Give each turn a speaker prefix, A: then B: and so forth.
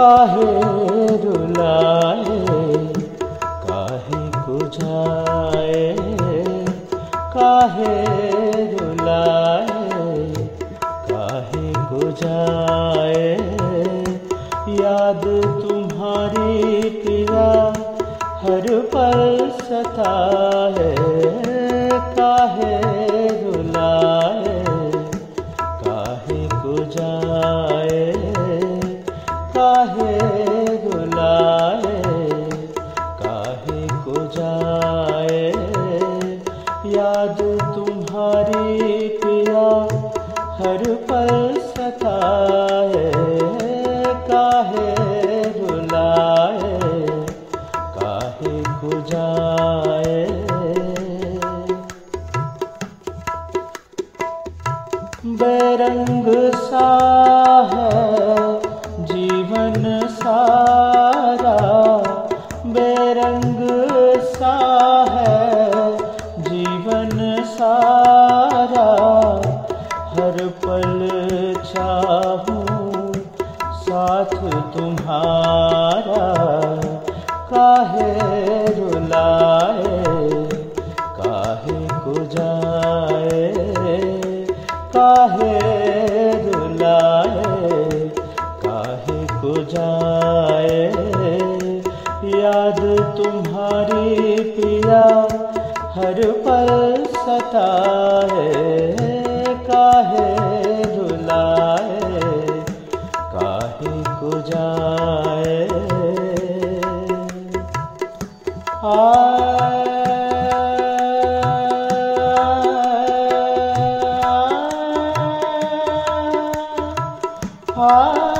A: काहे रुलाए, काहे कुझाए काहे रुलाए, काहे कुझाए याद तुम्हारी पिया हर पल सताए काहे काहे रुलाए, काहे कुझाए याद तुम्हारी पिया हर पल सताए, काहे रुलाए, काहे कुझाए बेरंग सा है बेरंग सा है, जीवन सारा। हर पल चाहूँ साथ तुम्हारा। काहे रुलाए, काहे कुजाए काहे रुलाए, काहे कुजाए याद तुम्हारी पिया हर पल सताए काहे रुलाए काहे कुजाए आ, आ,